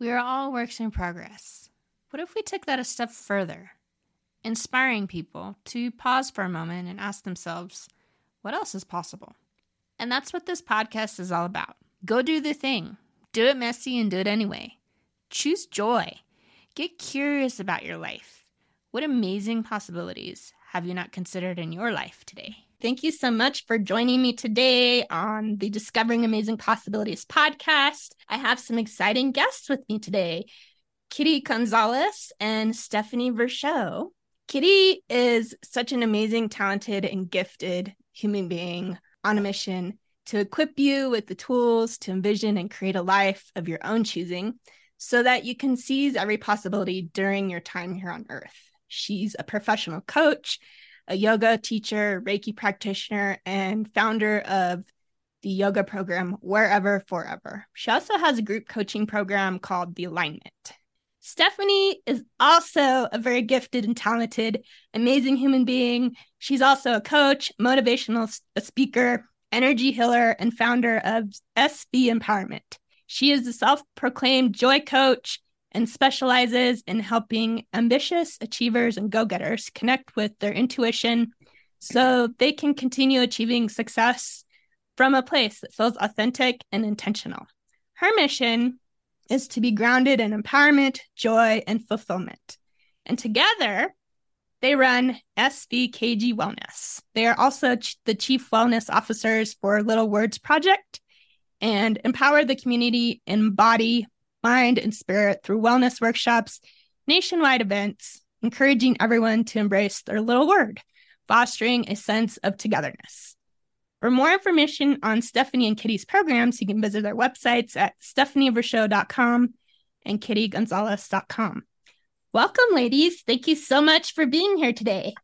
We are all works in progress. What if we took that a step further? Inspiring people to pause for a moment and ask themselves, what else is possible? And that's what this podcast is all about. Go do the thing, do it messy and do it anyway. Choose joy. Get curious about your life. What amazing possibilities have you not considered in your life today? Thank you so much for joining me today on the Discovering Amazing Possibilities podcast. I have some exciting guests with me today Kitty Gonzalez and Stephanie Virchaux. Kitty is such an amazing, talented, and gifted human being on a mission to equip you with the tools to envision and create a life of your own choosing so that you can seize every possibility during your time here on earth. She's a professional coach, a yoga teacher, Reiki practitioner, and founder of the yoga program Wherever Forever. She also has a group coaching program called The Alignment. Stephanie is also a very gifted and talented, amazing human being. She's also a coach, motivational speaker, energy healer, and founder of SV Empowerment. She is a self proclaimed joy coach and specializes in helping ambitious achievers and go getters connect with their intuition so they can continue achieving success from a place that feels authentic and intentional. Her mission is to be grounded in empowerment, joy, and fulfillment. And together, they run SVKG Wellness. They are also ch- the chief wellness officers for Little Words Project and empower the community in body, mind, and spirit through wellness workshops, nationwide events, encouraging everyone to embrace their little word, fostering a sense of togetherness. For more information on Stephanie and Kitty's programs, you can visit their websites at stephanievirchaux.com and kittygonzalez.com. Welcome, ladies. Thank you so much for being here today.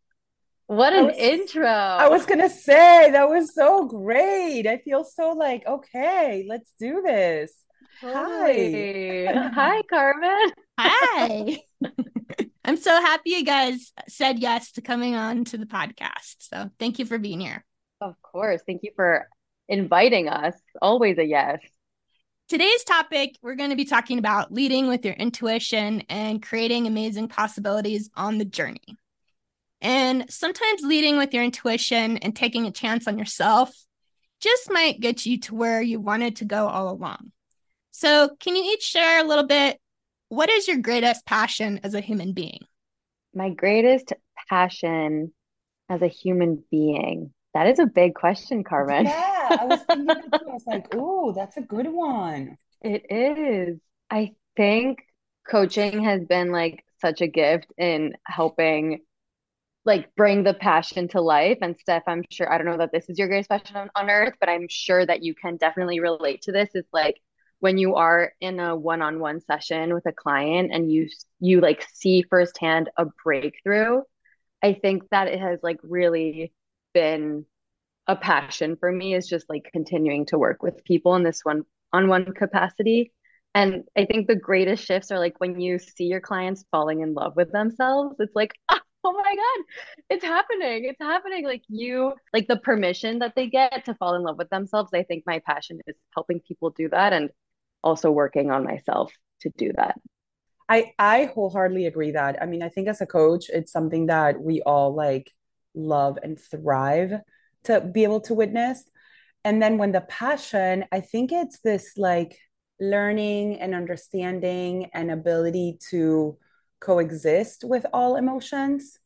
What an was, intro. I was going to say, that was so great. I feel so like, okay, let's do this. Hi. Hi, Carmen. Hi. I'm so happy you guys said yes to coming on to the podcast. So thank you for being here. Of course. Thank you for inviting us. Always a yes. Today's topic, we're going to be talking about leading with your intuition and creating amazing possibilities on the journey. And sometimes leading with your intuition and taking a chance on yourself just might get you to where you wanted to go all along. So, can you each share a little bit? What is your greatest passion as a human being? My greatest passion as a human being. That is a big question, Carmen. Yeah, I was thinking I was like, oh, that's a good one. It is. I think coaching has been like such a gift in helping like bring the passion to life. And Steph, I'm sure I don't know that this is your greatest passion on, on earth, but I'm sure that you can definitely relate to this. It's like when you are in a one-on-one session with a client and you you like see firsthand a breakthrough i think that it has like really been a passion for me is just like continuing to work with people in this one on one capacity. And i think the greatest shifts are like when you see your clients falling in love with themselves it's like oh my god it's happening it's happening. Like you like the permission that they get to fall in love with themselves i think my passion is helping people do that. And also working on myself to do that. I I wholeheartedly agree that. I mean, I think as a coach, it's something that we all like love and thrive to be able to witness. And then when the passion, I think it's this like learning and understanding and ability to coexist with all emotions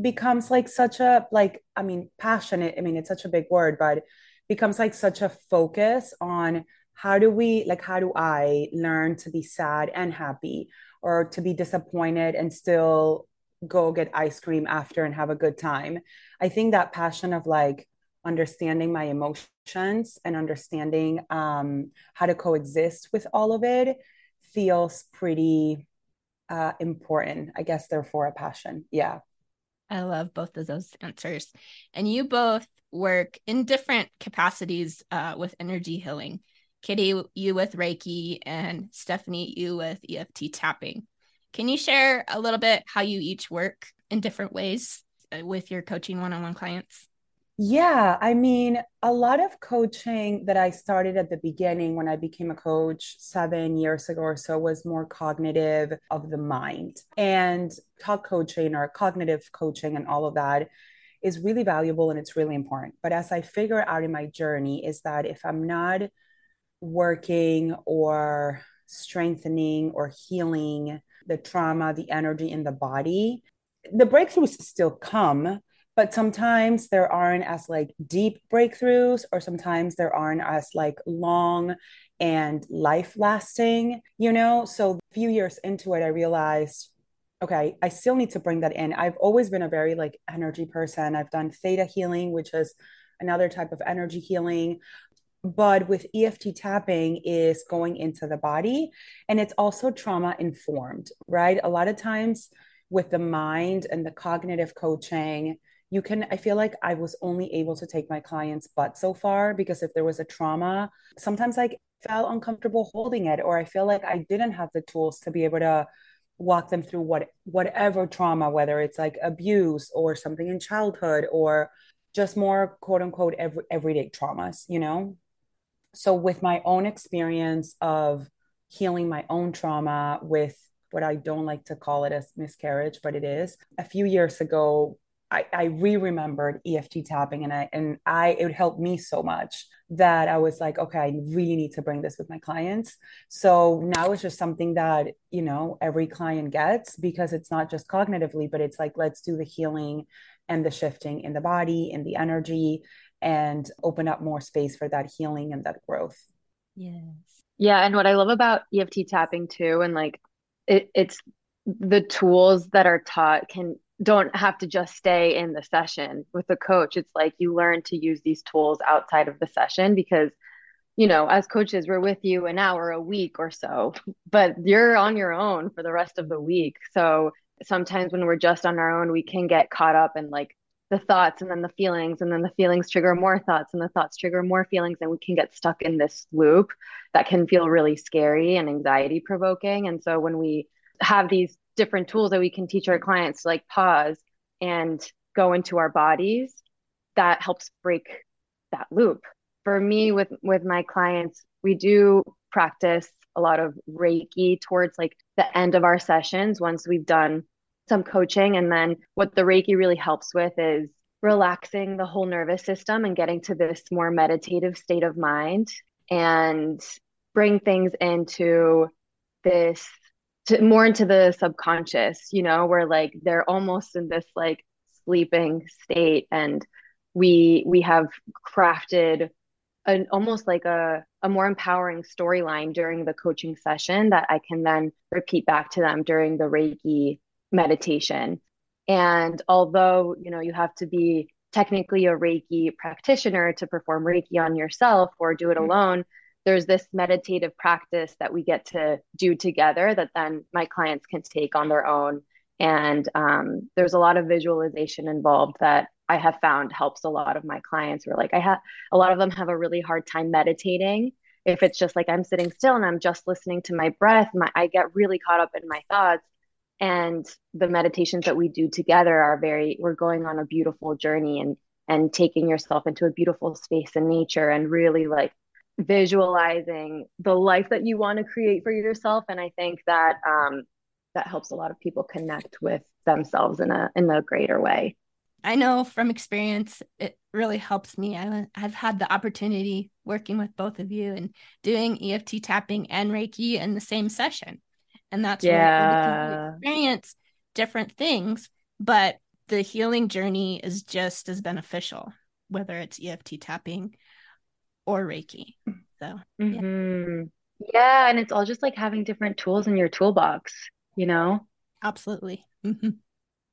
becomes like such a like I mean passionate I mean it's such a big word but becomes like such a focus on how do we like how do i learn to be sad and happy or to be disappointed and still go get ice cream after and have a good time? I think that passion of like understanding my emotions and understanding um, how to coexist with all of it feels pretty uh, important i guess therefore a passion. Yeah. I love both of those answers. And you both work in different capacities uh, with energy healing Kitty, you with Reiki, and Stephanie, you with EFT tapping. Can you share a little bit how you each work in different ways uh, with your coaching one on one clients? Yeah, I mean, a lot of coaching that I started at the beginning when I became a coach seven years ago or so was more cognitive of the mind. And talk coaching or cognitive coaching and all of that is really valuable and it's really important. But as I figure out in my journey, is that if I'm not working or strengthening or healing the trauma, the energy in the body, the breakthroughs still come, but sometimes there aren't as like deep breakthroughs or sometimes there aren't as like long and life lasting, you know? So a few years into it, I realized okay, I still need to bring that in. I've always been a very like energy person. I've done theta healing, which is another type of energy healing. But with EFT tapping is going into the body and it's also trauma informed, right? A lot of times with the mind and the cognitive coaching, you can i feel like i was only able to take my clients butt so far because if there was a trauma sometimes i felt uncomfortable holding it or i feel like i didn't have the tools to be able to walk them through what whatever trauma whether it's like abuse or something in childhood or just more quote unquote every, everyday traumas you know so with my own experience of healing my own trauma with what I don't like to call it as miscarriage, but it is. A few years ago, I, I re-remembered EFT tapping and I and I it helped me so much that I was like, okay, I really need to bring this with my clients. So now it's just something that, you know, every client gets because it's not just cognitively, but it's like, let's do the healing and the shifting in the body and the energy and open up more space for that healing and that growth. Yes. Yeah. And what I love about EFT tapping too, and like it, it's the tools that are taught can don't have to just stay in the session with the coach. It's like you learn to use these tools outside of the session because, you know, as coaches, we're with you an hour a week or so, but you're on your own for the rest of the week. So sometimes when we're just on our own, we can get caught up in like the thoughts and then the feelings, and then the feelings trigger more thoughts, and the thoughts trigger more feelings. And we can get stuck in this loop that can feel really scary and anxiety provoking. And so when we have these different tools that we can teach our clients to like pause and go into our bodies that helps break that loop for me with with my clients we do practice a lot of reiki towards like the end of our sessions once we've done some coaching and then what the reiki really helps with is relaxing the whole nervous system and getting to this more meditative state of mind and bring things into this to more into the subconscious, you know, where like they're almost in this like sleeping state and we we have crafted an almost like a, a more empowering storyline during the coaching session that I can then repeat back to them during the Reiki meditation. And although, you know, you have to be technically a Reiki practitioner to perform Reiki on yourself or do it mm-hmm. alone, there's this meditative practice that we get to do together that then my clients can take on their own. And um, there's a lot of visualization involved that I have found helps a lot of my clients. Who are like I have a lot of them have a really hard time meditating. If it's just like I'm sitting still and I'm just listening to my breath, my I get really caught up in my thoughts. And the meditations that we do together are very we're going on a beautiful journey and and taking yourself into a beautiful space in nature and really like visualizing the life that you want to create for yourself. And i think that um, that helps a lot of people connect with themselves in a in a greater way. I know from experience it really helps me. I, i've had the opportunity working with both of you and doing eft tapping and reiki in the same session and that's yeah. where experience different things but the healing journey is just as beneficial whether it's eft tapping or Reiki. So, mm-hmm. yeah. yeah. And it's all just like having different tools in your toolbox, you know? Absolutely. Mm-hmm.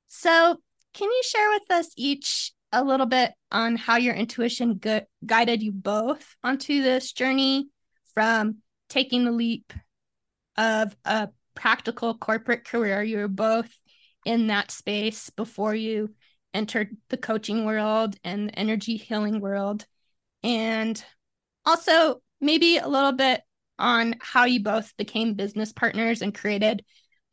So, can you share with us each a little bit on how your intuition gu- guided you both onto this journey from taking the leap of a practical corporate career? You were both in that space before you entered the coaching world and the energy healing world. And also, maybe a little bit on how you both became business partners and created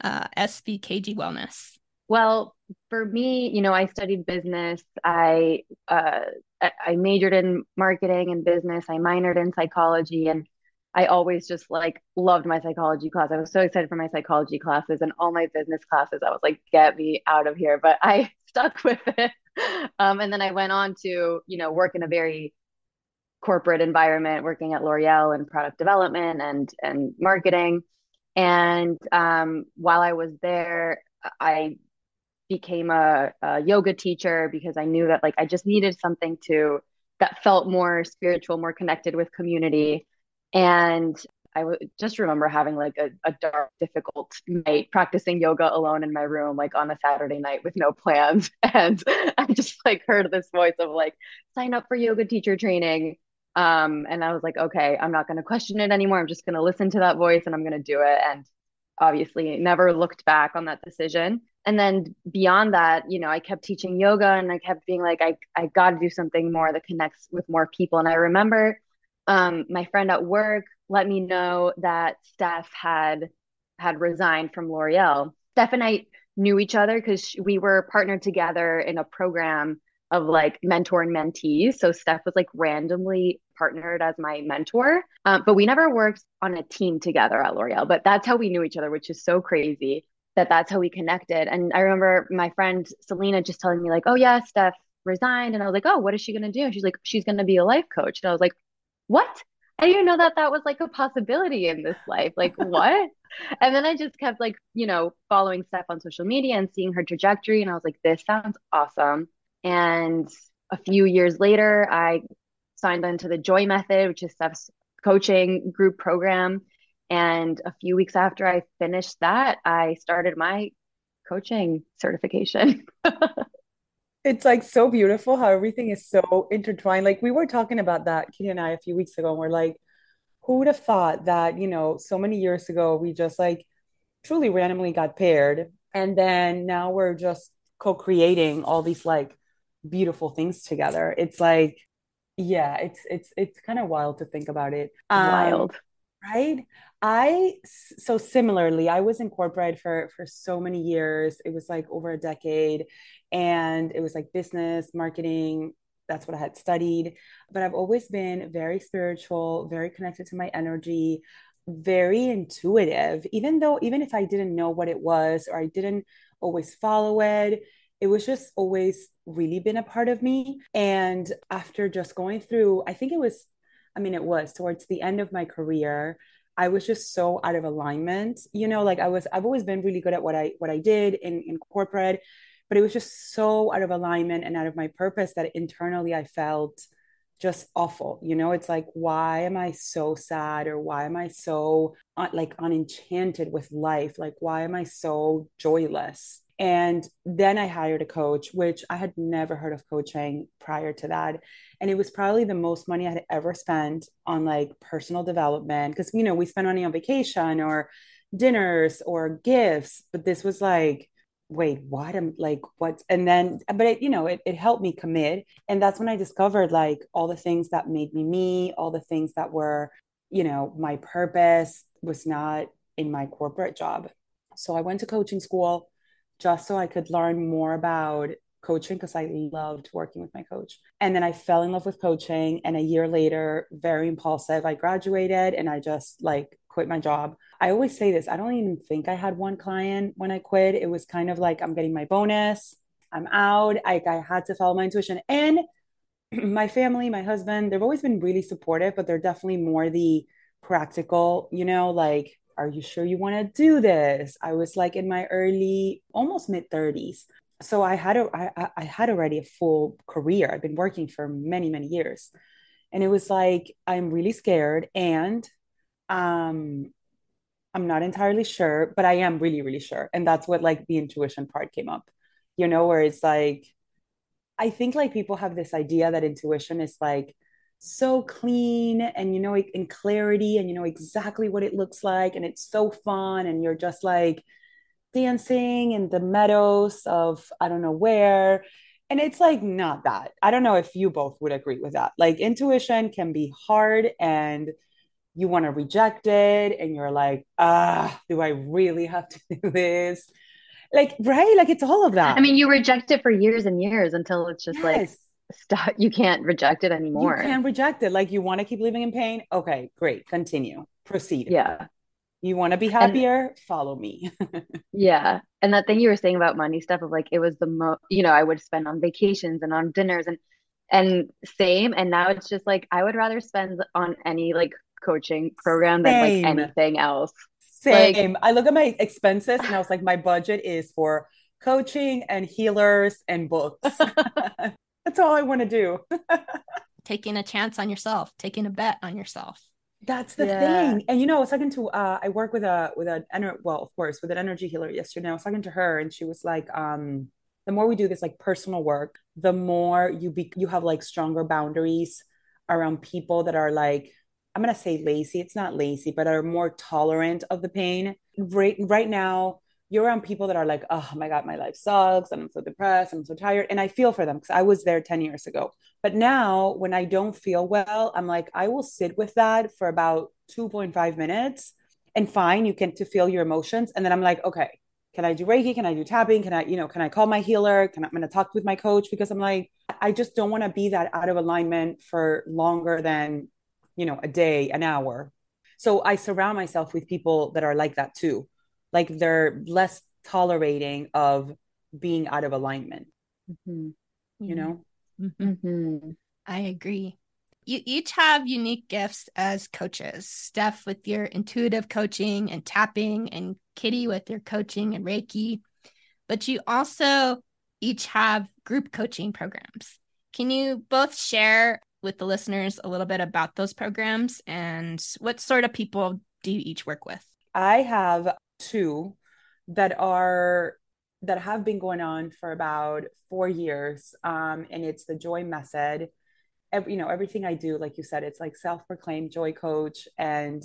uh, SVKG Wellness. Well, for me, you know, I studied business. I uh, I majored in marketing and business. I minored in psychology and I always just like loved my psychology class. I was so excited for my psychology classes and all my business classes. I was like, get me out of here. But I stuck with it. Um, and then I went on to, you know, work in a very corporate environment, working at L'Oreal and product development and and marketing. And um, while I was there, I became a, a yoga teacher because I knew that like I just needed something to that felt more spiritual, more connected with community. And I w- just remember having like a, a dark, difficult night practicing yoga alone in my room, like on a Saturday night with no plans. And I just like heard this voice of like, sign up for yoga teacher training. Um, and I was like, okay, I'm not going to question it anymore. I'm just going to listen to that voice and I'm going to do it. And obviously never looked back on that decision. And then beyond that, you know, I kept teaching yoga and I kept being like, I, I got to do something more that connects with more people. And I remember um, my friend at work let me know that Steph had had resigned from L'Oreal. Steph and I knew each other because we were partnered together in a program of like mentor and mentees. So Steph was like randomly partnered as my mentor, um, but we never worked on a team together at L'Oreal. But that's how we knew each other, which is so crazy that that's how we connected. And I remember my friend Selena just telling me like, "Oh yeah, Steph resigned," and I was like, "Oh, what is she gonna do?" And she's like, "She's gonna be a life coach." And I was like, "What?" I didn't know that that was like a possibility in this life. Like, what? and then I just kept like, you know, following Steph on social media and seeing her trajectory. And I was like, this sounds awesome. And a few years later, I signed on to the Joy Method, which is Steph's coaching group program. And a few weeks after I finished that, I started my coaching certification. it's like so beautiful how everything is so intertwined. Like we were talking about that, Kitty and I, a few weeks ago, and we're like, who would have thought that, you know, so many years ago, we just like truly randomly got paired. And then now we're just co creating all these like beautiful things together. It's like, yeah, it's it's it's kind of wild to think about it. Um, wild, right? I so similarly, I was in corporate for for so many years. It was like over a decade, and it was like business, marketing. That's what I had studied. But I've always been very spiritual, very connected to my energy, very intuitive. Even though, even if I didn't know what it was or I didn't always follow it, it was just always really been a part of me. And after just going through, I think it was, I mean, it was towards the end of my career. I was just so out of alignment, you know, like I was, I've always been really good at what I, what I did in, in corporate, but it was just so out of alignment and out of my purpose that internally I felt just awful. You know, it's like, why am I so sad or why am I so uh, like unenchanted with life? Like, why am I so joyless? And then I hired a coach, which I had never heard of coaching prior to that. And it was probably the most money I had ever spent on like personal development. Cause, you know, we spend money on vacation or dinners or gifts, but this was like, wait, what? I'm like, what? And then, but it, you know, it, it helped me commit. And that's when I discovered like all the things that made me me, all the things that were, you know, my purpose was not in my corporate job. So I went to coaching school just so I could learn more about coaching because I loved working with my coach. And then I fell in love with coaching. And a year later, very impulsive, I graduated and I just like quit my job. I always say this I don't even think I had one client when I quit. It was kind of like I'm getting my bonus, I'm out. I, I had to follow my intuition. And my family, my husband, they've always been really supportive, but they're definitely more the practical, you know, like are you sure you want to do this? I was like in my early, almost mid 30s. So I had a, I, I had already a full career. I've been working for many, many years. And it was like, I'm really scared and um, I'm not entirely sure, but I am really, really sure. And that's what like the intuition part came up, you know, where it's like, I think like people have this idea that intuition is like so clean and you know in clarity and you know exactly what it looks like and it's so fun and you're just like dancing in the meadows of I don't know where and it's like not that. I don't know if you both would agree with that. Like intuition can be hard and you want to reject it and you're like, ah, do I really have to do this? Like, right? Like it's all of that. I mean, you reject it for years and years until it's just yes. like stop you can't reject it anymore. You can't reject it. Like you want to keep living in pain? Okay, great. Continue. Proceed. Yeah. You want to be happier? And, Follow me. yeah. And that thing you were saying about money stuff of like it was the most you know, I would spend on vacations and on dinners and and same. And now it's just like I would rather spend on any like coaching program than like anything else. Same. Like, I look at my expenses and I was like, my budget is for coaching and healers and books. That's all I want to do. taking a chance on yourself, taking a bet on yourself. That's the yeah. thing. And you know, I was talking to uh I work with a with an ener- well, of course, with an energy healer yesterday. I was talking to her and she was like, um, the more we do this like personal work, the more you be you have like stronger boundaries around people that are like I'm gonna say lazy. It's not lazy, but are more tolerant of the pain. Right right now, you're around people that are like, oh my God, my life sucks. And I'm so depressed. I'm so tired. And I feel for them because I was there 10 years ago. But now when I don't feel well, I'm like, I will sit with that for about 2.5 minutes and fine, you can to feel your emotions. And then I'm like, okay, can I do Reiki? Can I do tapping? Can I, you know, can I call my healer? Can I, I'm going to talk with my coach because I'm like, I just don't want to be that out of alignment for longer than you know, a day, an hour. So I surround myself with people that are like that too. Like they're less tolerating of being out of alignment. Mm-hmm. You know? Mm-hmm. mm-hmm. I agree. You each have unique gifts as coaches. Steph with your intuitive coaching and tapping, and Kitty with your coaching and Reiki. But you also each have group coaching programs. Can you both share with the listeners a little bit about those programs and what sort of people do you each work with? I have two that are that have been going on for about four years, um, and it's the Joy Method. Every, you know, everything I do, like you said, it's like self-proclaimed joy coach, and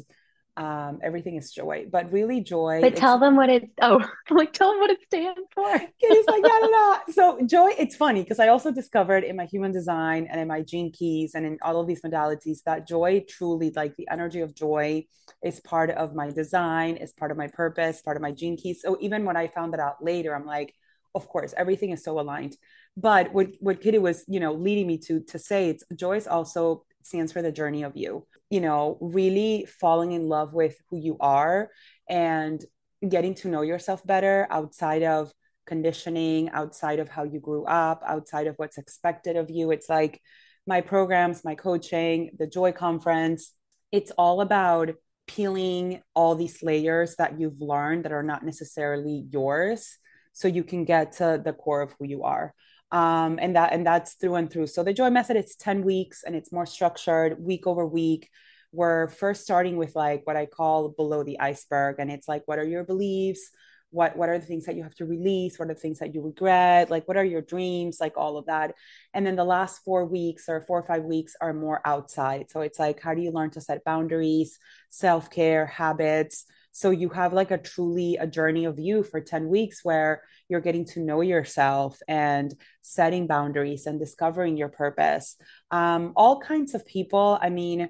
um, everything is joy, but really joy. But tell them what it. Oh, like tell them what it stands for. It's like da, da, da. So joy. It's funny because I also discovered in my human design and in my gene keys and in all of these modalities that joy truly, like the energy of joy, is part of my design, is part of my purpose, part of my gene keys. So even when I found that out later, I'm like, of course, everything is so aligned. But what what Kitty was, you know, leading me to to say, it's joy is also stands for the journey of you. You know, really falling in love with who you are and getting to know yourself better outside of conditioning, outside of how you grew up, outside of what's expected of you. It's like my programs, my coaching, the Joy Conference, it's all about peeling all these layers that you've learned that are not necessarily yours so you can get to the core of who you are um, and that and that's through and through. So the Joy Method, it's ten weeks and it's more structured, week over week. We're first starting with like what I call below the iceberg, and it's like what are your beliefs, what what are the things that you have to release, what are the things that you regret, like what are your dreams, like all of that. And then the last four weeks or four or five weeks are more outside. So it's like how do you learn to set boundaries, self care, habits so you have like a truly a journey of you for 10 weeks where you're getting to know yourself and setting boundaries and discovering your purpose. Um, all kinds of people. I mean,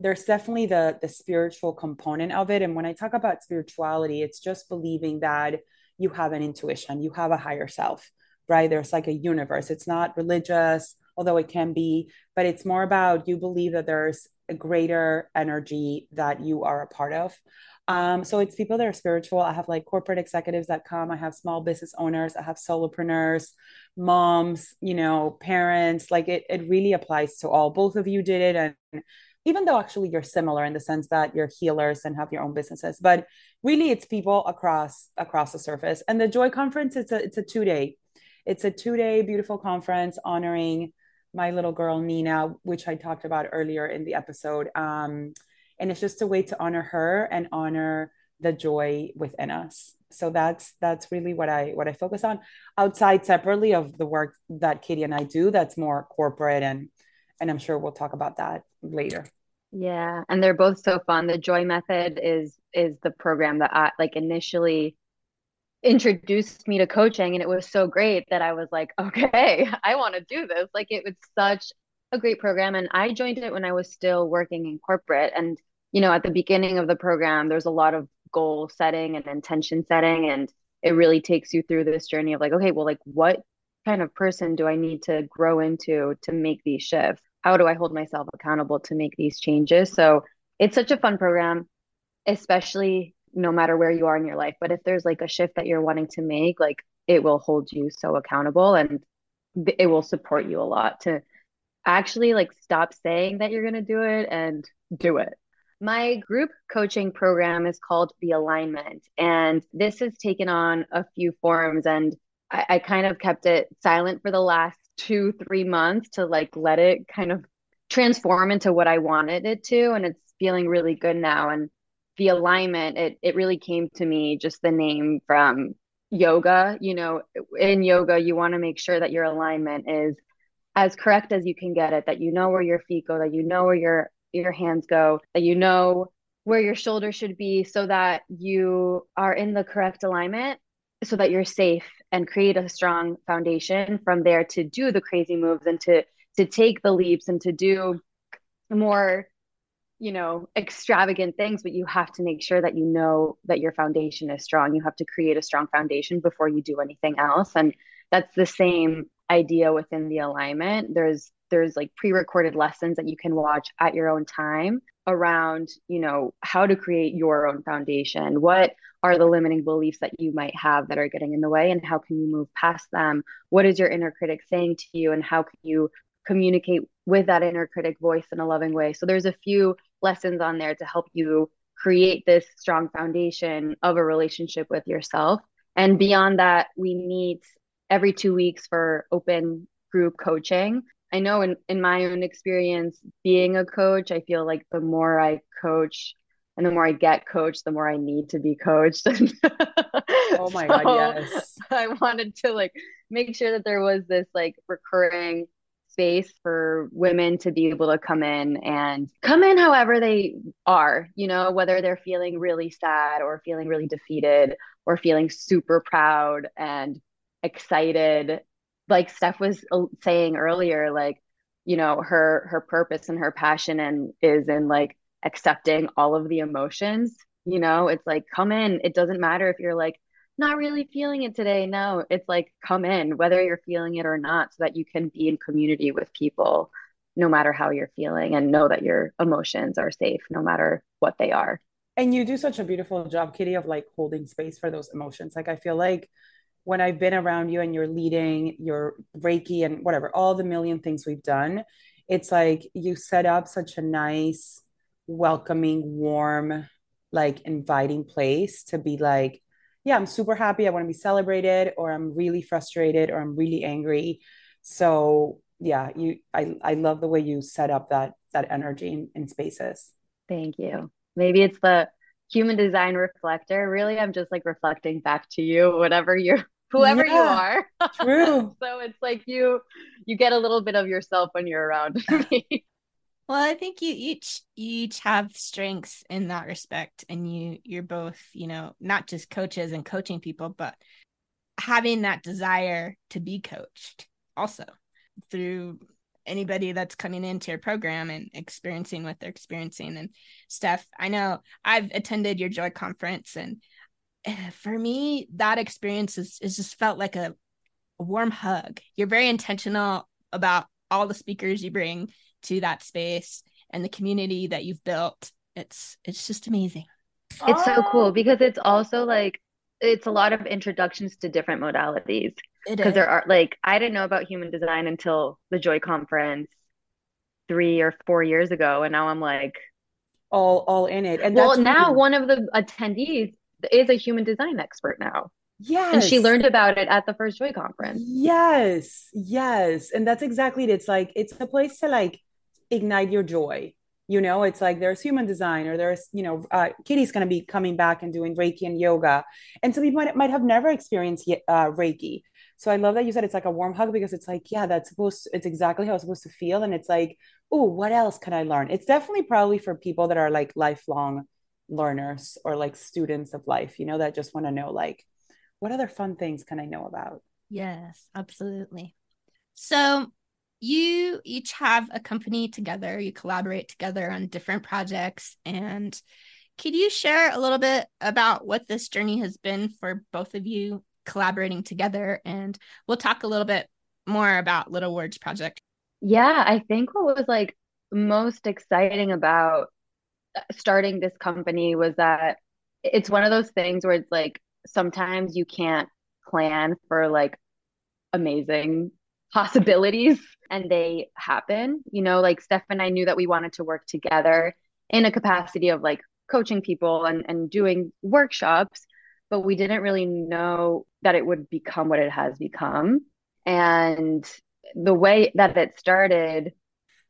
there's definitely the the spiritual component of it. And when I talk about spirituality, it's just believing that you have an intuition, you have a higher self, right? There's like a universe. It's not religious, although it can be, but it's more about you believe that there's a greater energy that you are a part of. Um, so it's people that are spiritual. I have like corporate executives that come. I have small business owners. I have solopreneurs, moms, you know, parents. Like it, it really applies to all. Both of you did it, and even though actually you're similar in the sense that you're healers and have your own businesses, but really it's people across across the surface. And the Joy Conference, it's a it's a two day, it's a two day beautiful conference honoring my little girl Nina, which I talked about earlier in the episode. Um, and it's just a way to honor her and honor the joy within us. So that's that's really what i what i focus on. Outside separately of the work that kitty and i do that's more corporate and and i'm sure we'll talk about that later. Yeah. And they're both so fun. The joy method is is the program that i like initially introduced me to coaching and it was so great that i was like okay i want to do this. Like it was such a great program and I joined it when I was still working in corporate and you know at the beginning of the program there's a lot of goal setting and intention setting and it really takes you through this journey of like okay well like what kind of person do I need to grow into to make these shifts? How do I hold myself accountable to make these changes? So it's such a fun program, especially no matter where you are in your life. But if there's like a shift that you're wanting to make, like it will hold you so accountable and it will support you a lot to actually like stop saying that you're going to do it and do it. My group coaching program is called The Alignment, and this has taken on a few forms. And I, I kind of kept it silent for the last two, three months to like let it kind of transform into what I wanted it to. And it's feeling really good now. And the alignment, it it really came to me just the name from yoga. You know, in yoga, you want to make sure that your alignment is as correct as you can get it, that you know where your feet go, that you know where your your hands go, that you know where your shoulders should be so that you are in the correct alignment so that you're safe and create a strong foundation from there to do the crazy moves and to to take the leaps and to do more you know extravagant things. But you have to make sure that you know that your foundation is strong. You have to create a strong foundation before you do anything else. And that's the same idea within the alignment. There's there's like pre-recorded lessons that you can watch at your own time around you know how to create your own foundation. What are the limiting beliefs that you might have that are getting in the way and how can you move past them? What is your inner critic saying to you and how can you communicate with that inner critic voice in a loving way? So there's a few lessons on there to help you create this strong foundation of a relationship with yourself. And beyond that we meet every two weeks for open group coaching I know in, in my own experience being a coach, I feel like the more I coach and the more I get coached, the more I need to be coached. oh my so god, yes. I wanted to like make sure that there was this like recurring space for women to be able to come in and come in however they are, you know, whether they're feeling really sad or feeling really defeated or feeling super proud and excited like Steph was uh, saying earlier, like, you know, her her purpose and her passion and is in like accepting all of the emotions. You know, it's like come in. It doesn't matter if you're like not really feeling it today. No, it's like come in, whether you're feeling it or not, so that you can be in community with people no matter how you're feeling and know that your emotions are safe no matter what they are. And you do such a beautiful job, Kitty, of like holding space for those emotions. Like I feel like when I've been around you and you're leading your Reiki and whatever, all the million things we've done, it's like you set up such a nice, welcoming, warm, like inviting place to be like, yeah, I'm super happy. I want to be celebrated, or I'm really frustrated, or I'm really angry. So yeah, you I I love the way you set up that that energy in, in spaces. Thank you. Maybe it's the human design reflector. Really, I'm just like reflecting back to you, whatever you're whoever yeah, you are. True. so it's like you you get a little bit of yourself when you're around me. Well, I think you each you each have strengths in that respect and you you're both, you know, not just coaches and coaching people, but having that desire to be coached also through anybody that's coming into your program and experiencing what they're experiencing and Steph, I know I've attended your joy conference and Eh, for me, that experience is, is just felt like a, a warm hug. You're very intentional about all the speakers you bring to that space and the community that you've built. It's it's just amazing. It's oh. so cool oh. because it's also like it's a lot of introductions to different modalities. Because there are like I didn't know about human design until the Joy conference three or four years ago, and now I'm like all all in it. And well, now really... one of the attendees is a human design expert now. Yes. And she learned about it at the first Joy conference. Yes. Yes. And that's exactly it. It's like, it's a place to like ignite your joy. You know, it's like there's human design or there's, you know, uh, Kitty's going to be coming back and doing Reiki and yoga. And some people might, might have never experienced uh, Reiki. So I love that you said it's like a warm hug because it's like, yeah, that's supposed to, it's exactly how it's supposed to feel. And it's like, oh, what else can I learn? It's definitely probably for people that are like lifelong learners or like students of life, you know, that just want to know like, what other fun things can I know about? Yes, absolutely. So you each have a company together, you collaborate together on different projects. And could you share a little bit about what this journey has been for both of you collaborating together? And we'll talk a little bit more about Little Words Project. Yeah, I think what was like most exciting about starting this company was that it's one of those things where it's like sometimes you can't plan for like amazing possibilities and they happen. You know, like Steph and I knew that we wanted to work together in a capacity of like coaching people and, and doing workshops, but we didn't really know that it would become what it has become. And the way that it started,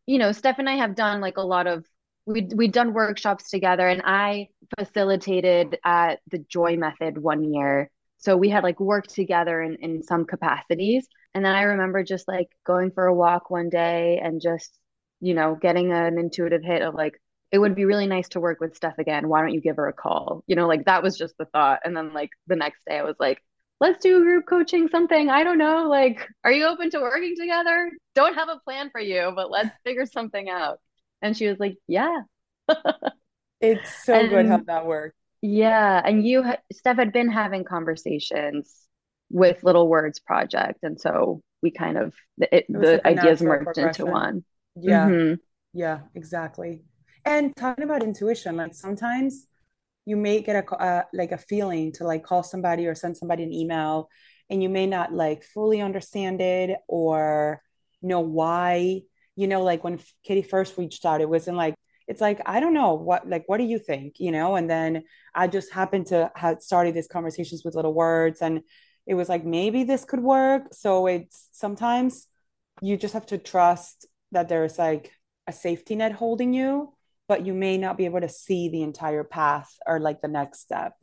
you know, Steph and I have done like a lot of we we'd done workshops together and I facilitated at the Joy Method one year. So we had like worked together in, in some capacities. And then I remember just like going for a walk one day and just, you know, getting an intuitive hit of like, it would be really nice to work with Steph again. Why don't you give her a call? You know, like that was just the thought. And then like the next day I was like, let's do group coaching something. I don't know. Like, are you open to working together? Don't have a plan for you, but let's figure something out. And she was like, yeah. it's so and, good how that worked. Yeah. And you, Steph had been having conversations with Little Words Project. And so we kind of, it, it the like ideas merged into one. Yeah. Mm-hmm. Yeah, exactly. And talking about intuition, like sometimes you may get a uh, like a feeling to like call somebody or send somebody an email and you may not like fully understand it or know why you know like when kitty first reached out it wasn't like it's like i don't know what like what do you think you know and then i just happened to have started these conversations with little words and it was like maybe this could work so it's sometimes you just have to trust that there's like a safety net holding you but you may not be able to see the entire path or like the next step.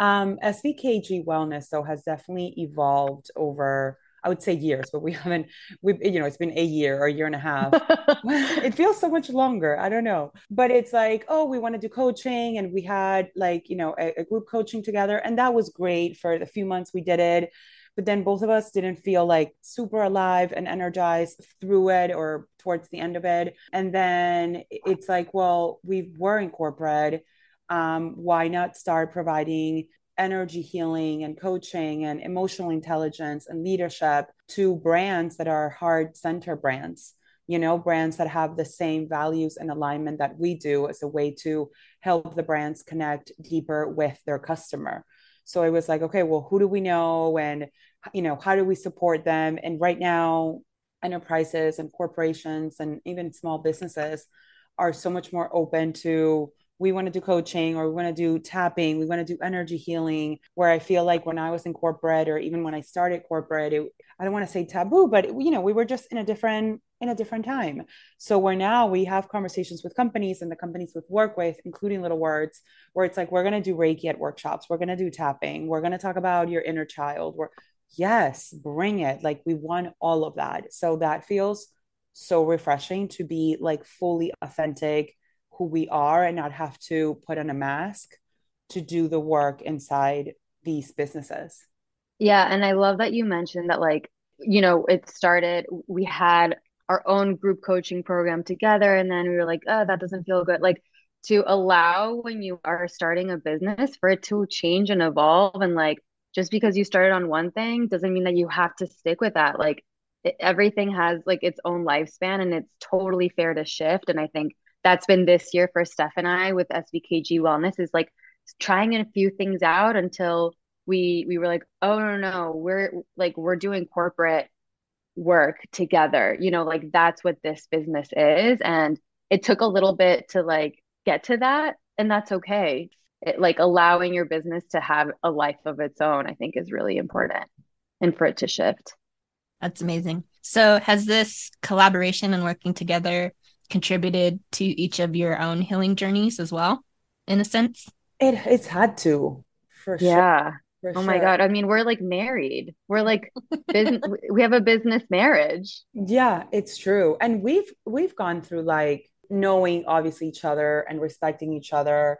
Um, SVKG wellness though has definitely evolved over I would say years, but we haven't we you know it's been a year or a year and a half. it feels so much longer. I don't know. But it's like, oh, we want to do coaching and we had like, you know, a, a group coaching together and that was great for the few months we did it but then both of us didn't feel like super alive and energized through it or towards the end of it and then it's like well we were in corporate um, why not start providing energy healing and coaching and emotional intelligence and leadership to brands that are hard center brands you know brands that have the same values and alignment that we do as a way to help the brands connect deeper with their customer so I was like, okay, well, who do we know? And, you know, how do we support them? And right now, enterprises and corporations and even small businesses are so much more open to we want to do coaching or we want to do tapping we want to do energy healing where i feel like when i was in corporate or even when i started corporate it, i don't want to say taboo but you know we were just in a different in a different time. So where now we have conversations with companies and the companies we work with including little words where it's like we're going to do reiki at workshops we're going to do tapping we're going to talk about your inner child we're yes bring it. Like we want all of that. So that feels so refreshing to be like fully authentic who we are and not have to put on a mask to do the work inside these businesses. Yeah. And I love that you mentioned that, like, you know, it started, we had our own group coaching program together. And then we were like, oh, that doesn't feel good. Like, to allow when you are starting a business for it to change and evolve. And like, just because you started on one thing doesn't mean that you have to stick with that. Like, everything has like its own lifespan and it's totally fair to shift. And I think that's been this year for Steph and I with SVKG Wellness is like trying a few things out until we we were like, oh no no, we're like we're doing corporate work together. You know, like that's what this business is. And it took a little bit to like get to that, and that's okay. It, like allowing your business to have a life of its own, I think is really important and for it to shift. That's amazing. So, has this collaboration and working together contributed to each of your own healing journeys as well, in a sense? It it's had to, for sure. Yeah. For oh sure. my god! I mean, we're like married. We're like business. we have a business marriage. Yeah, it's true, and we've we've gone through like knowing obviously each other and respecting each other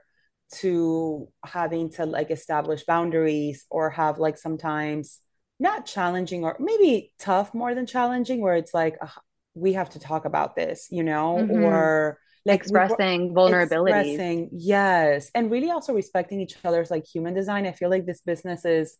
to having to like establish boundaries or have like sometimes not challenging or maybe tough more than challenging where it's like we have to talk about this, you know, mm-hmm. or like expressing vulnerabilities. Expressing, yes. And really also respecting each other's like human design. I feel like this business is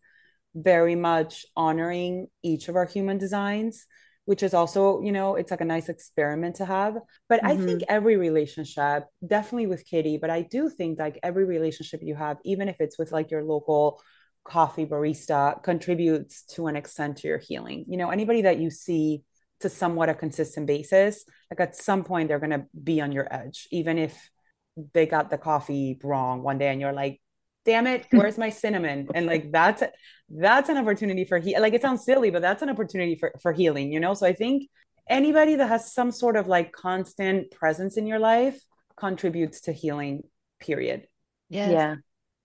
very much honoring each of our human designs which is also, you know, it's like a nice experiment to have. But mm-hmm. I think mm-hmm. every relationship, definitely with Kitty, but I do think like every relationship you have, even if it's with like your local coffee barista, contributes to an extent to your healing. You know, anybody that you see to somewhat a consistent basis, like at some point they're going to be on your edge, even if they got the coffee wrong one day and you're like, damn it, where's my cinnamon? And like that's that's an opportunity for he like it sounds silly, but that's an opportunity for for healing, you know? So I think anybody that has some sort of like constant presence in your life contributes to healing, period. Yes. Yeah.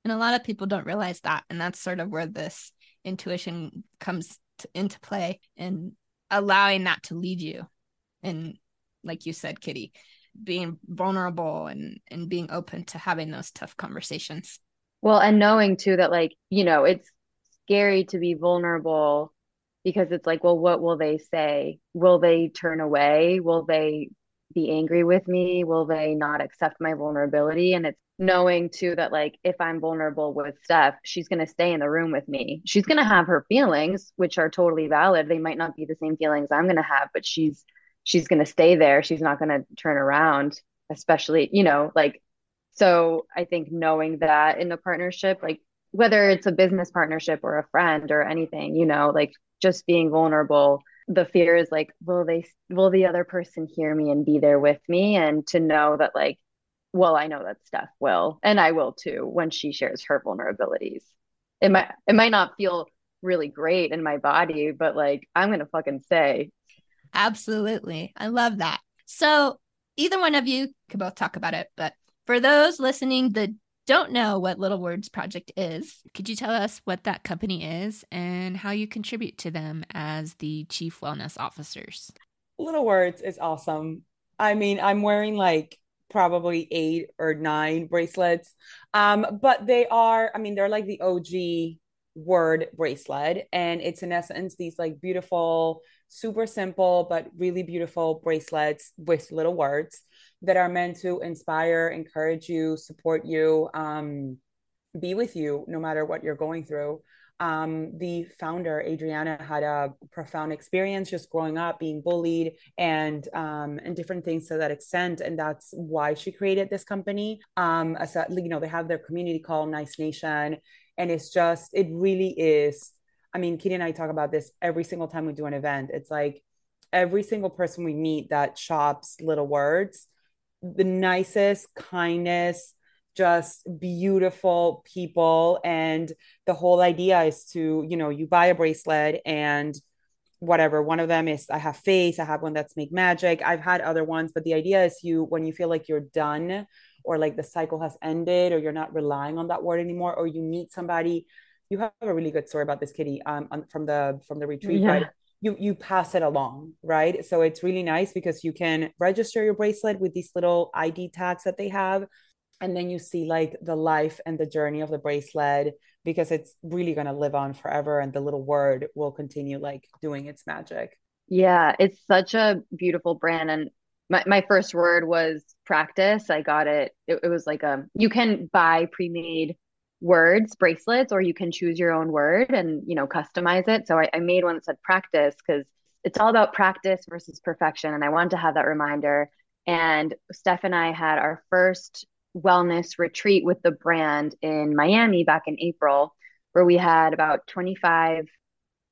And a lot of people don't realize that. And that's sort of where this intuition comes to, into play and allowing that to lead you. And like you said, Kitty, being vulnerable and and being open to having those tough conversations. Well, and knowing too that like, you know, it's scary to be vulnerable because it's like, well, what will they say? Will they turn away? Will they be angry with me? Will they not accept my vulnerability? And it's knowing too that like if I'm vulnerable with Steph, she's going to stay in the room with me. She's going to have her feelings, which are totally valid. They might not be the same feelings I'm going to have, but she's she's going to stay there. She's not going to turn around, especially, you know, like so I think knowing that in a partnership, like whether it's a business partnership or a friend or anything, you know, like just being vulnerable, the fear is like, will they, will the other person hear me and be there with me? And to know that, like, well, I know that Steph will, and I will too when she shares her vulnerabilities. It might, it might not feel really great in my body, but like, I'm going to fucking say. Absolutely. I love that. So, either one of you could both talk about it, but for those listening that don't know what Little Words Project is, could you tell us what that company is and how you contribute to them as the chief wellness officers? Little Words is awesome. I mean, I'm wearing like probably eight or nine bracelets. Um, but they are, I mean, they're like the OG word bracelet. And it's in essence these like beautiful, super simple, but really beautiful bracelets with little words that are meant to inspire, encourage you, support you, um, be with you no matter what you're going through. Um, the founder, Adriana, had a profound experience just growing up, being bullied, and um, and different things to that extent. And that's why she created this company. Um, as a, you know, they have their community called Nice Nation, and it's just, it really is. I mean, Kitty and I talk about this every single time we do an event. It's like every single person we meet that shops Little Words the nicest, kindness, just beautiful people. And the whole idea is to, you know, you buy a bracelet and whatever. One of them is I have faith, I have one that's make magic. I've had other ones, but the idea is you, when you feel like you're done or like the cycle has ended or you're not relying on that word anymore, or you meet somebody. You have a really good story about this kitty um, from the from the retreat, yeah. right? you you pass it along right so it's really nice because you can register your bracelet with these little id tags that they have and then you see like the life and the journey of the bracelet because it's really going to live on forever and the little word will continue like doing its magic. Yeah it's such a beautiful brand and my, my first word was practice. I got it. it it was like a you can buy pre-made words bracelets or you can choose your own word and you know customize it. So i, I made one that said practice because it's all about practice versus perfection and i wanted to have that reminder. And steph and i had our first wellness retreat with the brand in miami back in april where we had about 25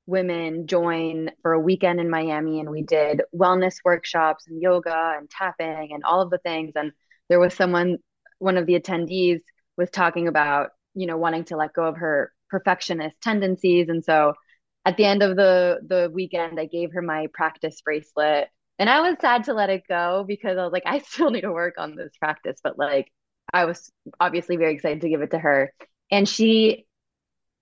women join for a weekend in miami and we did wellness workshops and yoga and tapping and all of the things. And there was someone one of the attendees was talking about you know wanting to let go of her perfectionist tendencies. And so at the end of the the weekend i gave her my practice bracelet and i was sad to let it go because i was like i still need to work on this practice but like i was obviously very excited to give it to her. And she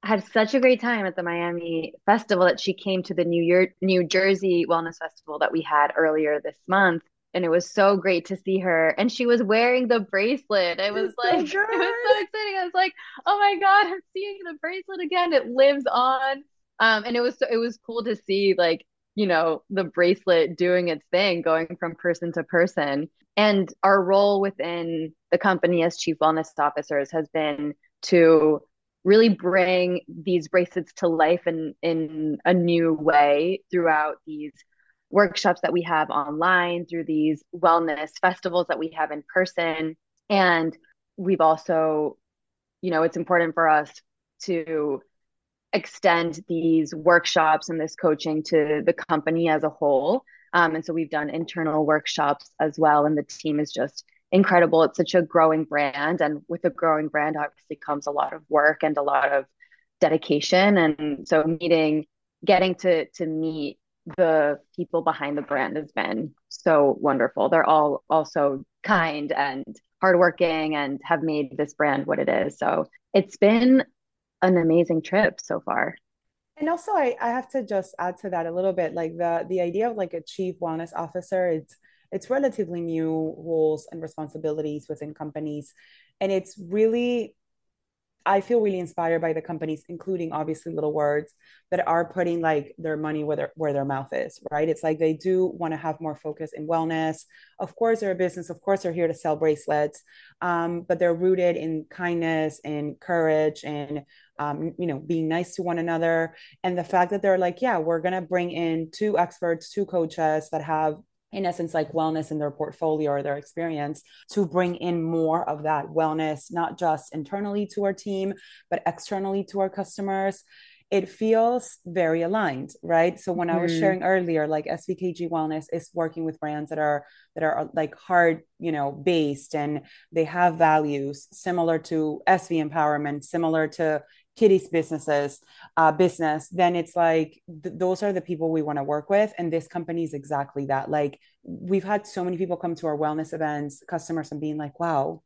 had such a great time at the Miami festival that she came to the New Year New Jersey Wellness Festival that we had earlier this month. And it was so great to see her. And she was wearing the bracelet. It was like so it was so exciting. I was like oh my god i'm seeing the bracelet again. It lives on. Um and it was so, it was cool to see like you know the bracelet doing its thing going from person to person and our role within the company as chief wellness officers has been to really bring these bracelets to life in in a new way throughout these workshops that we have online, through these wellness festivals that we have in person. And we've also, you know, it's important for us to extend these workshops and this coaching to the company as a whole. Um, and so we've done internal workshops as well. And the team is just incredible. It's such a growing brand. And with a growing brand, obviously comes a lot of work and a lot of dedication. And so meeting, getting to to meet the people behind the brand has been so wonderful. They're all also kind and hardworking and have made this brand what it is. So it's been an amazing trip so far. And also I, I have to just add to that a little bit, like the the idea of like a chief wellness officer, it's it's relatively new roles and responsibilities within companies. And it's really I feel really inspired by the companies, including obviously Little Words, that are putting like their money where their where their mouth is, right? It's like they do want to have more focus in wellness. Of course, they're a business. Of course, they're here to sell bracelets, um, but they're rooted in kindness and courage and um, you know being nice to one another. And the fact that they're like, yeah, we're gonna bring in two experts, two coaches that have in essence like wellness in their portfolio or their experience to bring in more of that wellness not just internally to our team but externally to our customers it feels very aligned right so when mm-hmm. i was mm-hmm. sharing earlier like svkg wellness is working with brands that are that are like hard you know based and they have values similar to sv empowerment similar to kitty's businesses uh, business then it's like th- those are the people we want to work with and this company is exactly that. Like we've had so many people come to our wellness events customers and being like wow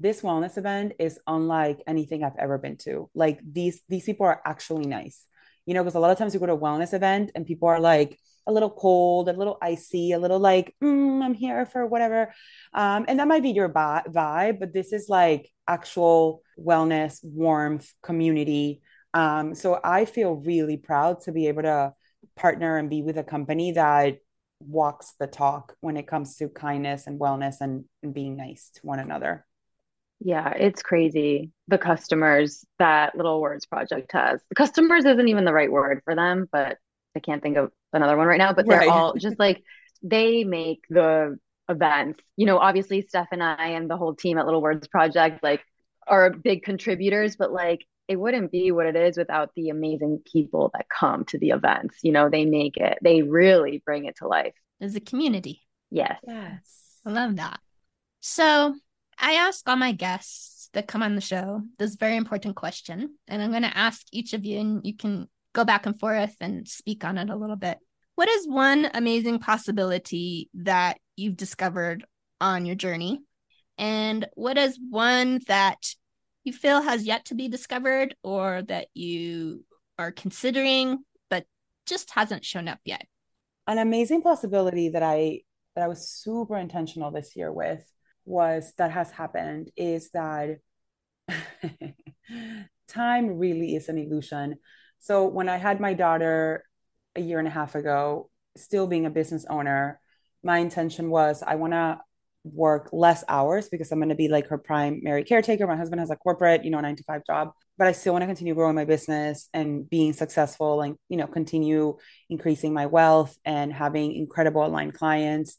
this wellness event is unlike anything i've ever been to. Like these these people are actually nice. You know because a lot of times you go to a wellness event and people are like a little cold a little icy a little like mm, i'm here for whatever um, and that might be your vibe but this is like actual wellness, warmth, community. Um, so I feel really proud to be able to partner and be with a company that walks the talk when it comes to kindness and wellness and, and being nice to one another. Yeah, it's crazy. The customers that Little Words Project has. The customers isn't even the right word for them, but I can't think of another one right now. But they're right. all just like they make the events. You know, obviously Steph and I and the whole team at Little Words Project like are big contributors, but like it wouldn't be what it is without the amazing people that come to the events. You know, they make it, they really bring it to life. As a community. Yes. Yes. I love that. So I ask all my guests that come on the show this very important question. And I'm going to ask each of you, and you can go back and forth and speak on it a little bit. What is one amazing possibility that you've discovered on your journey? And what is one that you feel has yet to be discovered or that you are considering but just hasn't shown up yet? An amazing possibility that I that I was super intentional this year with was that has happened is that time really is an illusion. So when I had my daughter a year and a half ago, still being a business owner, my intention was I want to work less hours because I'm going to be like her primary caretaker. My husband has a corporate, you know, nine to five job, but I still want to continue growing my business and being successful and, you know, continue increasing my wealth and having incredible aligned clients.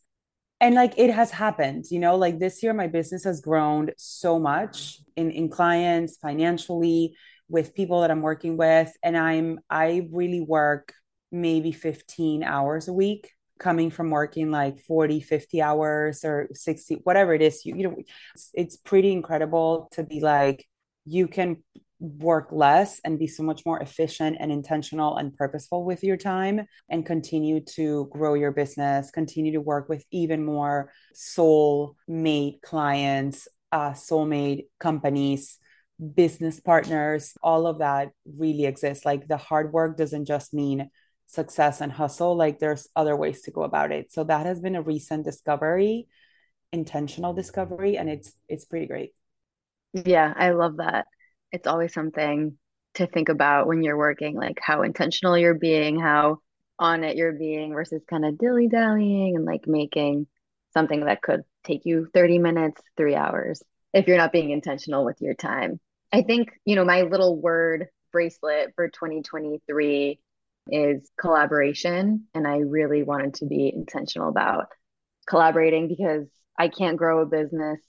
And like it has happened, you know, like this year, my business has grown so much in, in clients, financially, with people that I'm working with. And I'm, I really work maybe 15 hours a week coming from working like 40 50 hours or 60 whatever it is you, you know it's, it's pretty incredible to be like you can work less and be so much more efficient and intentional and purposeful with your time and continue to grow your business continue to work with even more soul mate clients uh, soulmate companies business partners all of that really exists. Like the hard work doesn't just mean success and hustle like there's other ways to go about it. So that has been a recent discovery intentional discovery and it's it's pretty great. Yeah i love that. It's always something to think about when you're working like how intentional you're being how on it you're being versus kind of dilly dallying and like making something that could take you 30 minutes 3 hours if you're not being intentional with your time i think you know my little word bracelet for 2023 is collaboration. And I really wanted to be intentional about collaborating because I can't grow a business.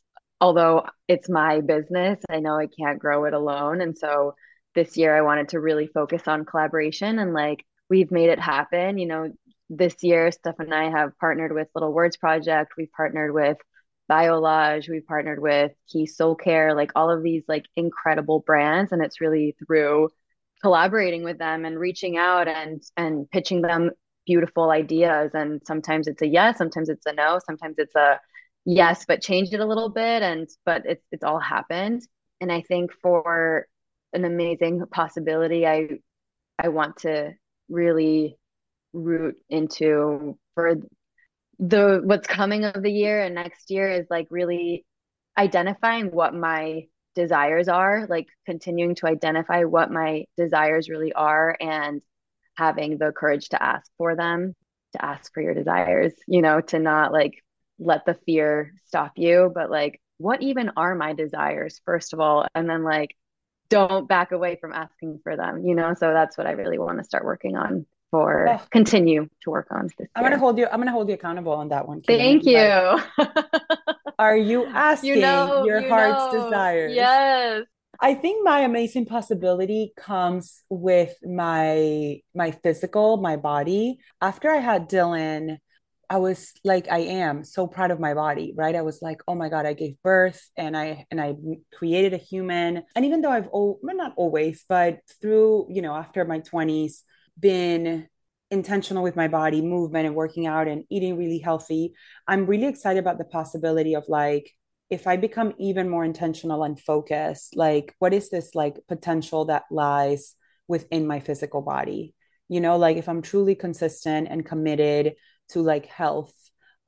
Although it's my business, I know I can't grow it alone. And so this year I wanted to really focus on collaboration and like we've made it happen. You know, this year, Steph and I have partnered with Little Words Project. We've partnered with Biolage. We've partnered with Key Soul Care, like all of these like incredible brands. And it's really through collaborating with them and reaching out and and pitching them beautiful ideas. And sometimes it's a yes, sometimes it's a no, sometimes it's a yes, but change it a little bit. And but it's it's all happened. And I think for an amazing possibility, I I want to really root into for the what's coming of the year and next year is like really identifying what my desires are like continuing to identify what my desires really are and having the courage to ask for them to ask for your desires you know to not like let the fear stop you but like what even are my desires first of all? And then like don't back away from asking for them you know? So that's what i really want to start working on for oh. continue to work on this. I'm year. gonna hold you. I'm gonna hold you accountable on that one. Kim. Thank you. are you asking you know, your you heart's know. desires? Yes. I think my amazing possibility comes with my my physical, my body. After I had Dylan, I was like I am so proud of my body, right? I was like, "Oh my god, I gave birth and I and I created a human." And even though I've oh, well, not always, but through, you know, after my 20s, been intentional with my body movement and working out and eating really healthy i'm really excited about the possibility of like if i become even more intentional and focused like what is this like potential that lies within my physical body? You know like if i'm truly consistent and committed to like health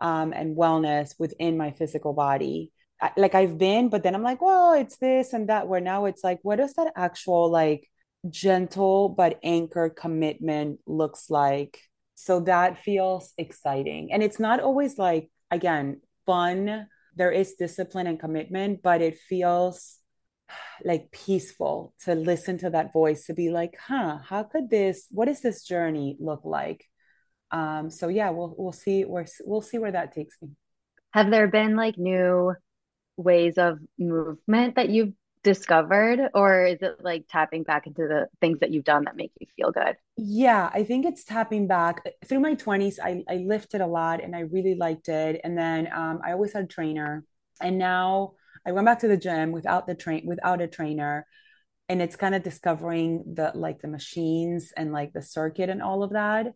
um, and wellness within my physical body like i've been but then i'm like well it's this and that where now it's like what is that actual like gentle but anchored commitment looks like. So that feels exciting. And it's not always like, again, fun. There is discipline and commitment, but it feels like peaceful to listen to that voice to be like, huh, how could this, what does this journey look like? Um, so yeah, we'll we'll see where we'll see where that takes me. Have there been like new ways of movement that you've discovered or is it like tapping back into the things that you've done that make you feel good? Yeah i think it's tapping back. Through my 20s i, I lifted a lot and i really liked it and then um, i always had a trainer and now i went back to the gym without the train without a trainer and it's kind of discovering the like the machines and like the circuit and all of that.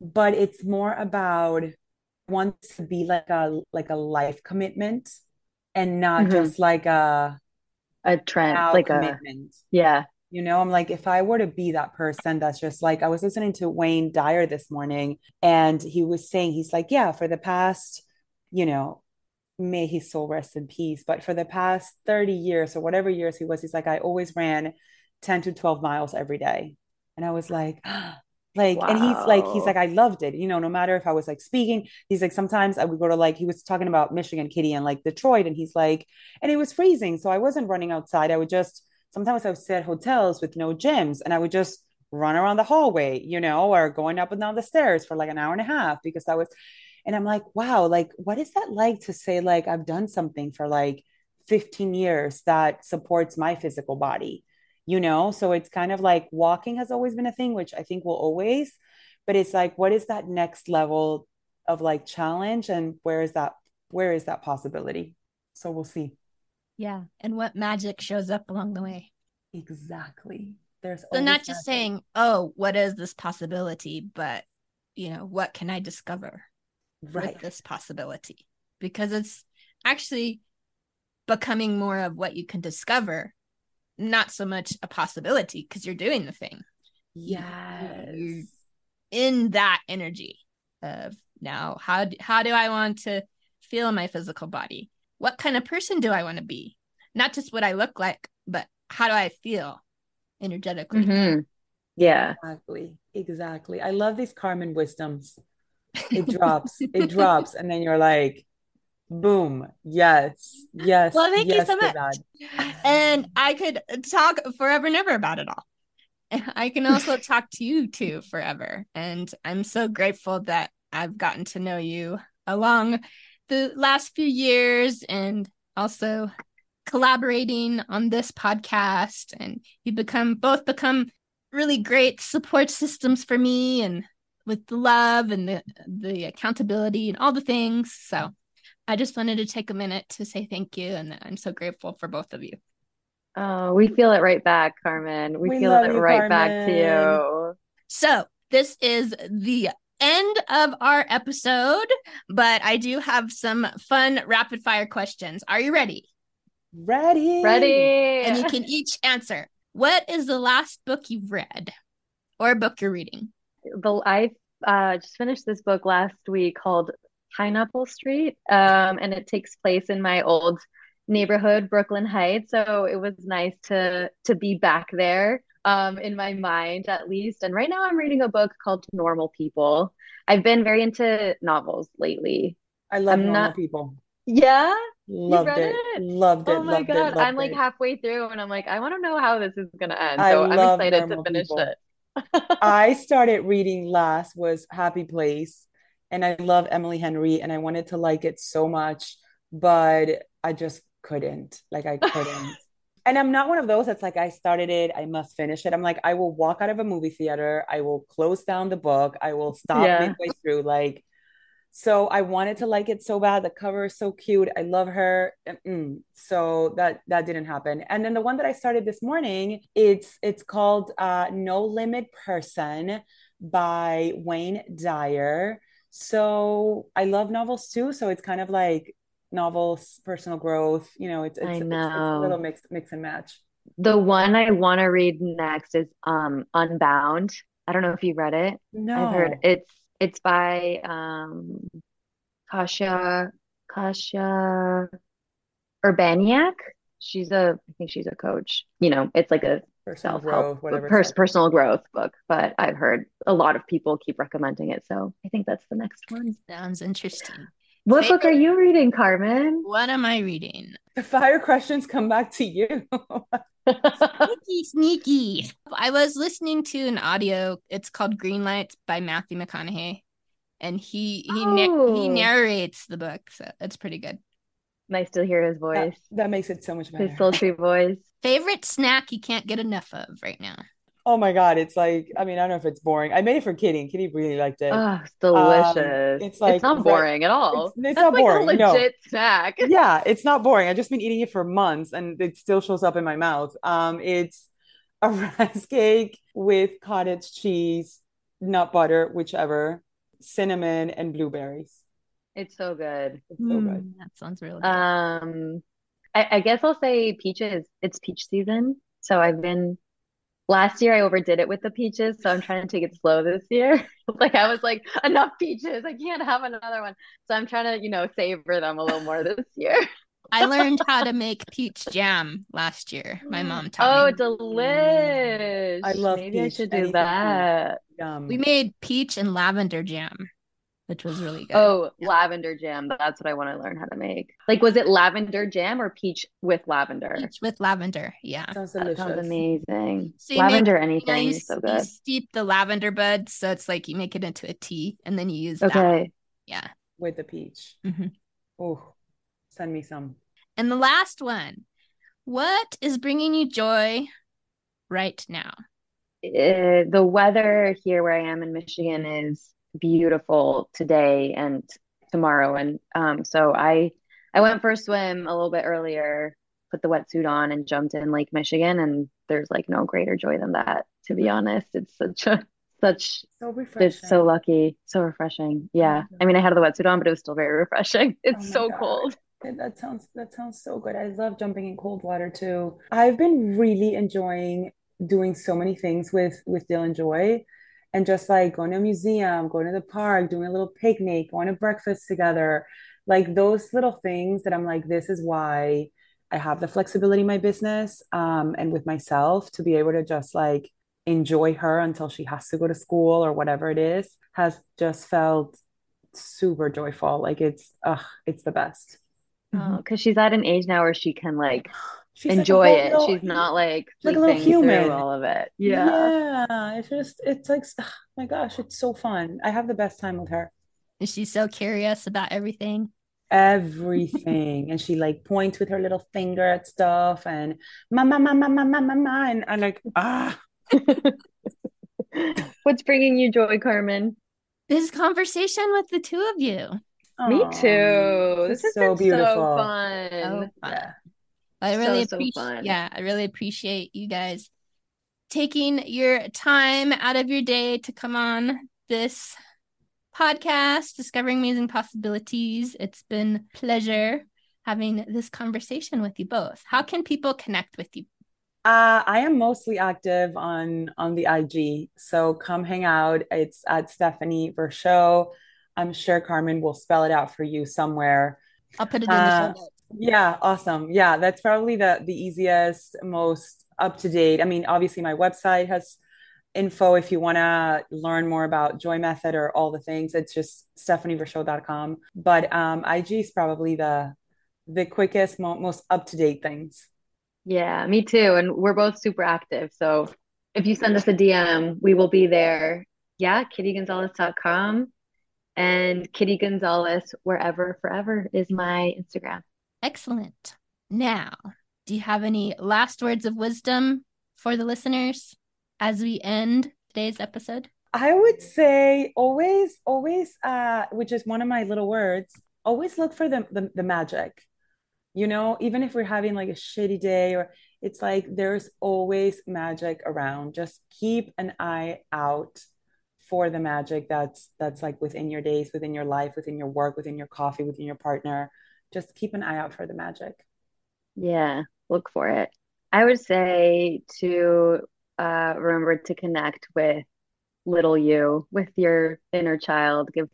But it's more about wants to be like a like a life commitment and not mm-hmm. just like a a trend, like commitment. a yeah. You know, I'm like, if I were to be that person, that's just like I was listening to Wayne Dyer this morning, and he was saying, he's like, yeah, for the past, you know, may his soul rest in peace, but for the past 30 years or whatever years he was, he's like, I always ran 10 to 12 miles every day. And I was like, like wow. and he's like he's like i loved it you know no matter if i was like speaking he's like sometimes i would go to like he was talking about michigan kitty and like detroit and he's like and it was freezing so i wasn't running outside i would just sometimes i would sit at hotels with no gyms and i would just run around the hallway you know or going up and down the stairs for like an hour and a half because that was and i'm like wow like what is that like to say like i've done something for like 15 years that supports my physical body you know? So it's kind of like walking has always been a thing which i think will always but it's like what is that next level of like challenge and where is that where is that possibility? So we'll see. Yeah and what magic shows up along the way. Exactly. There's so not just magic. saying oh what is this possibility? but you know what can i discover right. with this possibility? Because it's actually becoming more of what you can discover not so much a possibility because you're doing the thing. Yes. You're in that energy of now how do, how do I want to feel in my physical body? What kind of person do I want to be? Not just what I look like, but how do I feel energetically? Mm-hmm. Yeah. Exactly. Exactly. I love these Carmen wisdoms. It drops. it drops and then you're like Boom. Yes. Yes. Well, thank yes you so much. And I could talk forever and ever about it all. I can also talk to you too forever. And I'm so grateful that I've gotten to know you along the last few years and also collaborating on this podcast. And you become both become really great support systems for me and with the love and the, the accountability and all the things. So I just wanted to take a minute to say thank you. And I'm so grateful for both of you. Oh, we feel it right back, Carmen. We, We feel it you, right back to you. So this is the end of our episode, but I do have some fun rapid fire questions. Are you ready? Ready? Ready? And you can each answer. What is the last book you've read or a book you're reading? the I uh, just finished this book last week called Pineapple Street, um, and it takes place in my old neighborhood, Brooklyn Heights. So it was nice to to be back there, um, in my mind at least. And right now, I'm reading a book called Normal People. I've been very into novels lately. I love I'm normal not- people. Yeah. Loved it. it? Loved it. Oh my loved God. it. I'm like it. halfway through, and I'm like, I want to know how this is gonna end. So I'm excited to finish People. it. I started reading last was Happy Place, and I love Emily Henry, and I wanted to like it so much, but I just couldn't. Like I couldn't. And I'm not one of those that's like I started it, I must finish it. I'm like I will walk out of a movie theater, I will close down the book, I will stop Yeah. midway through. Like, so I wanted to like it so bad. The cover is so cute. I love her. Mm-mm. So that that didn't happen. And then the one that I started this morning, it's it's called uh, No Limit Person by Wayne Dyer. So I love novels too. So it's kind of like novels, personal growth. You know, it's it's, I it's, it's a little mix mix and match. The one I want to read next is um Unbound. I don't know if you read it. No, I've heard it's it's by um Kasia Kasia Urbaniak. She's a I think she's a coach. You know, it's like a personal self-help growth, whatever. pers personal growth book, but I've heard a lot of people keep recommending it, so I think that's the next one. Sounds interesting. What book are you reading, Carmen? What am I reading? The fire questions come back to you. Sneaky, sneaky. I was listening to an audio. It's called Green Lights by Matthew McConaughey, and he he na- he Oh. narrates the book, so it's pretty good. Nice to hear his That, voice, that makes it so much better. his sultry voice. Favorite snack you can't get enough of right now? Oh my God, it's like, I mean, I don't know if it's boring. I made it for Kitty, and Kitty really liked it. Oh, it's delicious. it's like It's not boring at all. it's- it's That's not like boring, a no. legit snack. Yeah, it's not boring. I've just been eating it for months and it still shows up in my mouth. Um, it's a rice cake with cottage cheese, nut butter, whichever, cinnamon, and blueberries. It's so good. It's so good. Mm, that sounds really good. Um, I, I guess I'll say peaches. It's peach season. So I've been last year I overdid it with the peaches, so I'm trying to take it slow this year. Like I was like, enough peaches. I can't have another one. So I'm trying to, you know, savor them a little more this year. I learned how to make peach jam last year. My mom taught me. Oh, me. delish. I love Maybe I should do Anything that. Yum. We made peach and lavender jam, which was really good. Oh, lavender jam. That's what I want to learn how to make. Like, was it lavender jam or peach with lavender? peach with lavender. Yeah. Sounds That sounds delicious. amazing. So you make- Lavender Yeah, anything you, is so good. you steep the lavender buds, so it's like you make it into a tea, and then you use that. Okay. Yeah. With the peach. Mhm. Oh, send me some. And the last one, what is bringing you joy right now? Uh, the weather here where I am in Michigan is beautiful today and tomorrow. And um, so I I went for a swim a little bit earlier, put the wetsuit on and jumped in Lake Michigan, and there's like no greater joy than that, to be honest. It's such a such So refreshing. it's so lucky, so refreshing. Yeah. I mean, I had the wetsuit on, but it was still very refreshing. It's Oh so God. cold. That that sounds that sounds so good. I love jumping in cold water too. I've been really enjoying doing so many things with with Dylan Joy and just like going to a museum, going to the park, doing a little picnic, going to breakfast together. Like those little things that I'm like, this is why I have the flexibility in my business um, and with myself to be able to just like enjoy her until she has to go to school or whatever it is has just felt super joyful. Like it's, ugh, it's the best. Oh, because she's at an age now where she can like she's like a enjoy it. little- She's not like like a little sleeping human. all of it. Yeah. Yeah, it's just it's like oh my gosh, it's so fun. I have the best time with her. Is she so curious about everything? Everything. And she like points with her little finger at stuff and mama, mama, mama, mama. And I'm like, ah, What's bringing you joy, Carmen? This conversation with the two of you. Me too. This it's has so been beautiful. so fun. Oh, fun. Yeah. I really So, so appreciate fun. yeah, I really appreciate you guys taking your time out of your day to come on this podcast, Discovering Amazing Possibilities. It's been a pleasure having this conversation with you both. How can people connect with you? Uh, I am mostly active on on the IG, so come hang out. It's at Stephanie Virchaux. I'm sure Carmen will spell it out for you somewhere. I'll put it in the show Uh, notes. Yeah, awesome. Yeah, that's probably the the easiest, most up to date. I mean, obviously my website has info if you want to learn more about Joy Method or all the things. It's just stephanievirchaux.com. But um, IG is probably the the quickest, mo most up to date things. Yeah, me too. And we're both super active. So if you send us a DM, we will be there. Yeah, kittygonzalez.com and Kitty Gonzalez wherever forever is my Instagram. Excellent. Now, do you have any last words of wisdom for the listeners as we end today's episode? I would say always, always, uh, which is one of my little words, always look for the, the the magic. You know, even if we're having like a shitty day or it's like there's always magic around. Just keep an eye out for the magic that's that's like within your days, within your life, within your work, within your coffee, within your partner. Just keep an eye out for the magic. Yeah, look for it. I would say to uh, remember to connect with little you, with your inner child. Give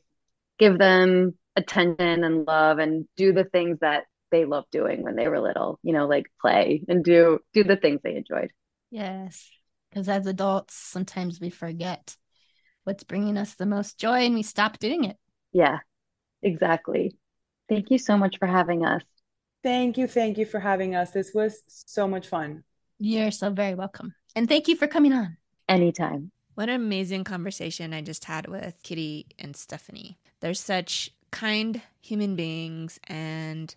give them attention and love and do the things that they loved doing when they were little, you know, like play and do do the things they enjoyed. Yes, because as adults, sometimes we forget what's bringing us the most joy and we stop doing it. Yeah, exactly. Thank you so much for having us. Thank you, thank you for having us. This was so much fun. You're so very welcome. And thank you for coming on. Anytime. What an amazing conversation I just had with Kitty and Stephanie. They're such kind human beings, and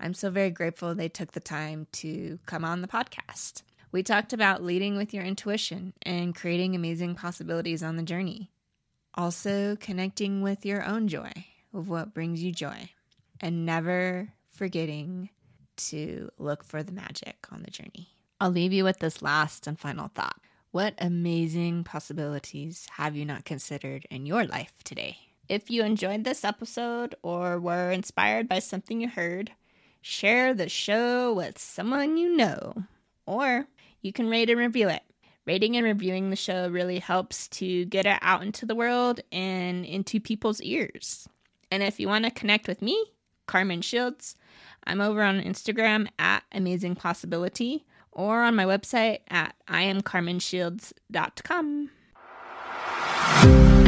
I'm so very grateful they took the time to come on the podcast. We talked about leading with your intuition and creating amazing possibilities on the journey. Also, connecting with your own joy of what brings you joy, and never forgetting to look for the magic on the journey. I'll leave you with this last and final thought. What amazing possibilities have you not considered in your life today? If you enjoyed this episode or were inspired by something you heard, share the show with someone you know, or you can rate and review it. Rating and reviewing the show really helps to get it out into the world and into people's ears. And if you want to connect with me, Carmen Shields, I'm over on Instagram at Amazing Possibility or on my website at iamcarmenshields.com.